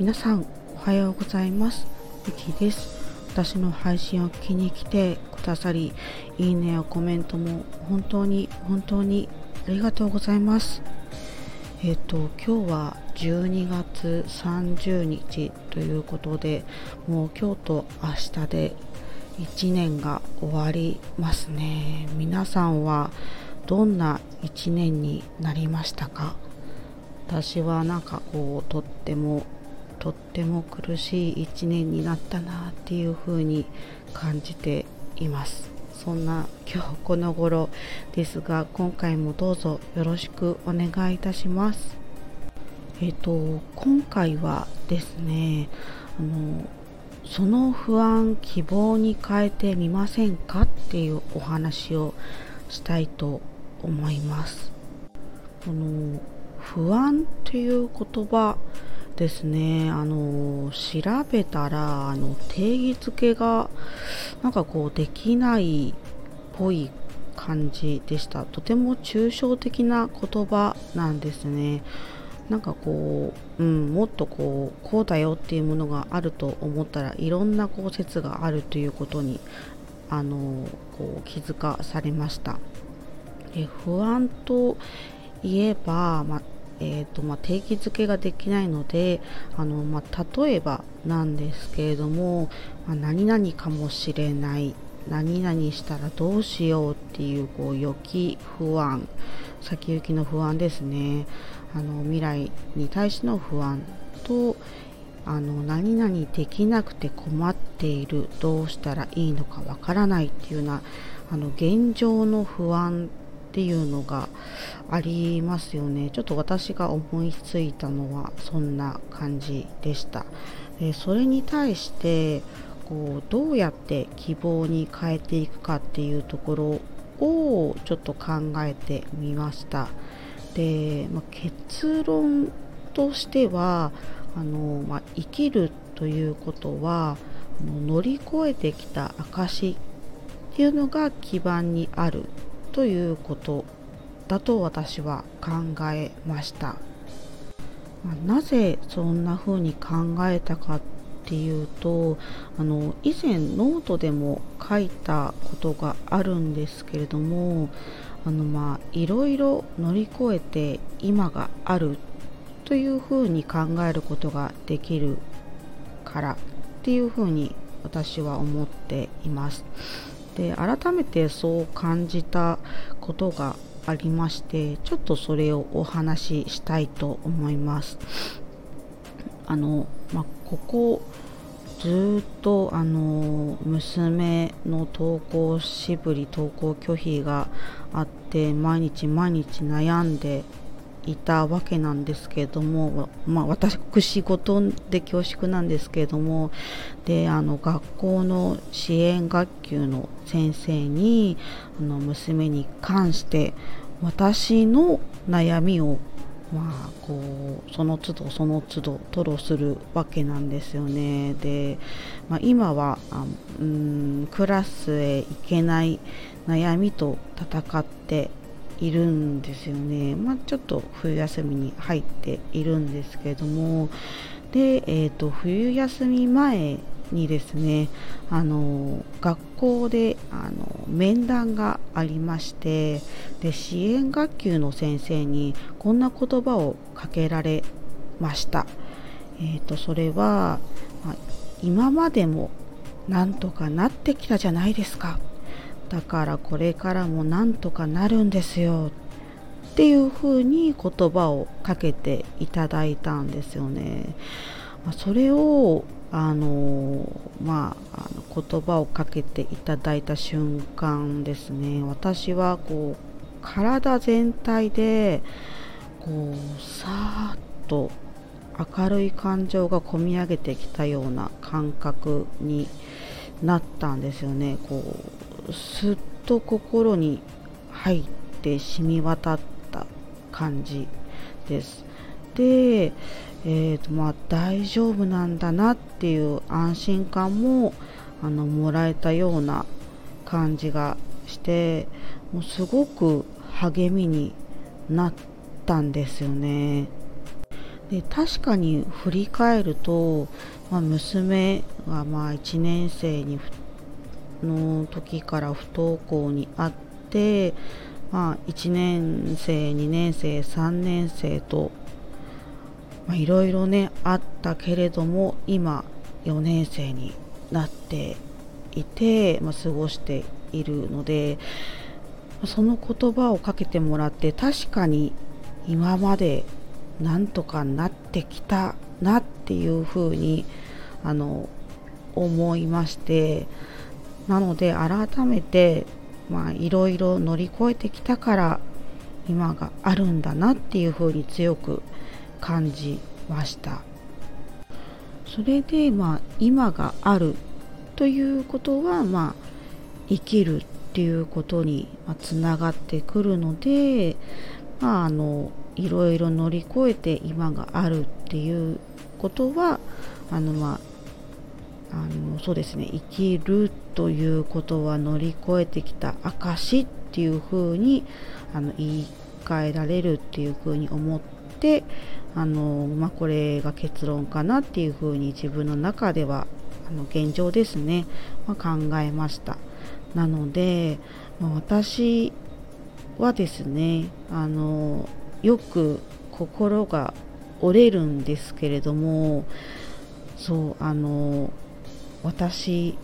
皆さんおはようございます。ミキです。私の配信を聞きに来てくださりいいねやコメントも本当に本当にありがとうございます。えっ、と今日は12月30日ということでもう今日と明日で1年が終わりますね。皆さんはどんな1年になりましたか？私はなんかこうとってもとっても苦しい1年になったなっていう風に感じています。そんな今日この頃ですが今回もどうぞよろしくお願いいたします。えっ、と今回はですねあのその不安希望に変えてみませんかっていうお話をしたいと思います。この不安っていう言葉ですね。あの調べたらあの定義づけがなんかこうできないっぽい感じでした。とても抽象的な言葉なんですね。なんかこう、うん、もっとこうこうだよっていうものがあると思ったらいろんなこう説があるということにあのこう気づかされました。で不安といえば、まあえーとまあ、定義づけができないのであの、まあ、例えばなんですけれども、まあ、何々かもしれない何々したらどうしようっていうこう予期不安先行きの不安ですね。あの未来に対しての不安とあの何々できなくて困っているどうしたらいいのかわからないっていうようなあの現状の不安っていうのがありますよね。ちょっと私が思いついたのはそんな感じでした。でそれに対してこうどうやって希望に変えていくかっていうところをちょっと考えてみました。で、まあ、結論としてはあの、まあ、生きるということは乗り越えてきた証っていうのが基盤にある。ということだと私は考えました。なぜそんな風に考えたかっていうとあの以前ノートでも書いたことがあるんですけれどもあのまあいろいろ乗り越えて今があるというふうに考えることができるからっていうふうに私は思っています。で改めてそう感じたことがありましてちょっとそれをお話ししたいと思います。あの、まあ、ここずっとあの娘の登校しぶり登校拒否があって毎日毎日悩んでいたわけなんですけれども、まあ、私事で恐縮なんですけれどもであの学校の支援学級の先生にあの娘に関して私の悩みをまあこうその都度その都度吐露するわけなんですよね。で、まあ、今はあうんクラスへ行けない悩みと戦っているんですよね、まあ、ちょっと冬休みに入っているんですけれども。で、えーと、冬休み前にですねあの学校であの面談がありまして。で支援学級の先生にこんな言葉をかけられました。えーと、とそれは、まあ、今までもなんとかなってきたじゃないですか。だからこれからもなんとかなるんですよ。っていうふうに言葉をかけていただいたんですよね。まそれをあのまあ、の言葉をかけていただいた瞬間ですね。私はこう体全体でこうさーっと明るい感情がこみ上げてきたような感覚になったんですよね。こうすっと心に入って染み渡った感じです。で、えーとまあ、大丈夫なんだなっていう安心感もあのもらえたような感じがしてもうすごく励みになったんですよね。で確かに振り返ると、まあ、娘がまあ1年生にの時から不登校にあって、まあ、1年生2年生3年生といろいろねあったけれども今4年生になっていて、まあ、過ごしているのでその言葉をかけてもらって確かに今までなんとかなってきたなっていうふうにあの思いましてなので改めていろいろ乗り越えてきたから今があるんだなっていうふうに強く感じました。それでまあ今があるということはまあ生きるっていうことにつながってくるのでまああのいろいろ乗り越えて今があるっていうことはあのまああのそうですね。生きるということは乗り越えてきた証っていうふうにあの言い換えられるっていうふうに思ってあの、まあ、これが結論かなっていうふうに自分の中ではあの現状ですね、まあ、考えました。なので、まあ、私はですねあのよく心が折れるんですけれどもそうあの私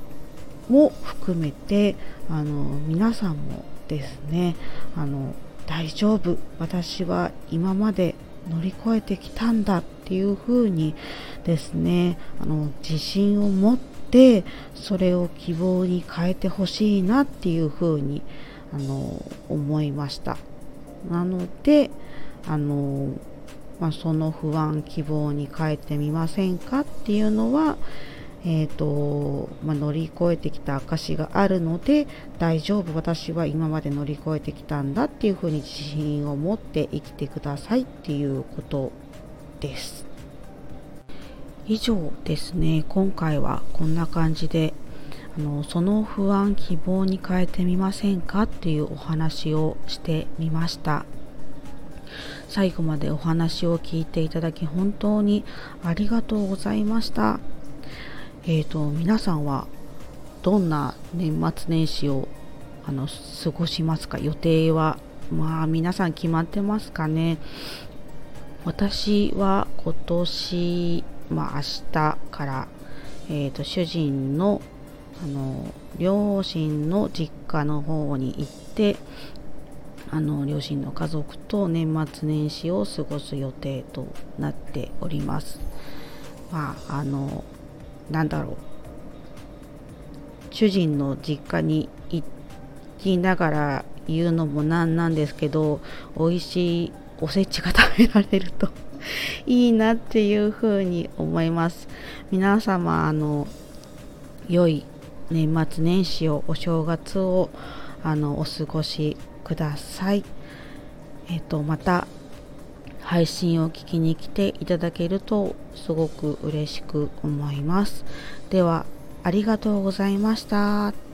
も含めてあの皆さんもですねあの大丈夫私は今まで乗り越えてきたんだっていうふうにですねあの自信を持ってそれを希望に変えてほしいなっていうふうにあの思いました。なのであの、まあ、その不安希望に変えてみませんかっていうのはえーとまあ、乗り越えてきた証があるので大丈夫私は今まで乗り越えてきたんだっていうふうに自信を持って生きてくださいっていうことです。以上ですね。今回はこんな感じであのその不安希望に変えてみませんかっていうお話をしてみました。最後までお話を聞いていただき本当にありがとうございました。えーと、皆さんはどんな年末年始をあの過ごしますか？予定はまあ皆さん決まってますかね？私は今年、まあ、明日から、えーと、主人のあの両親の実家の方に行ってあの両親の家族と年末年始を過ごす予定となっております。まああのなんだろう。主人の実家に行きながら言うのもなんなんですけど美味しいおせちが食べられると いいなっていうふうに思います。皆様あの良い年末年始をお正月をあのお過ごしください。えっ、とまた配信を聞きに来ていただけるとすごく嬉しく思います。ではありがとうございました。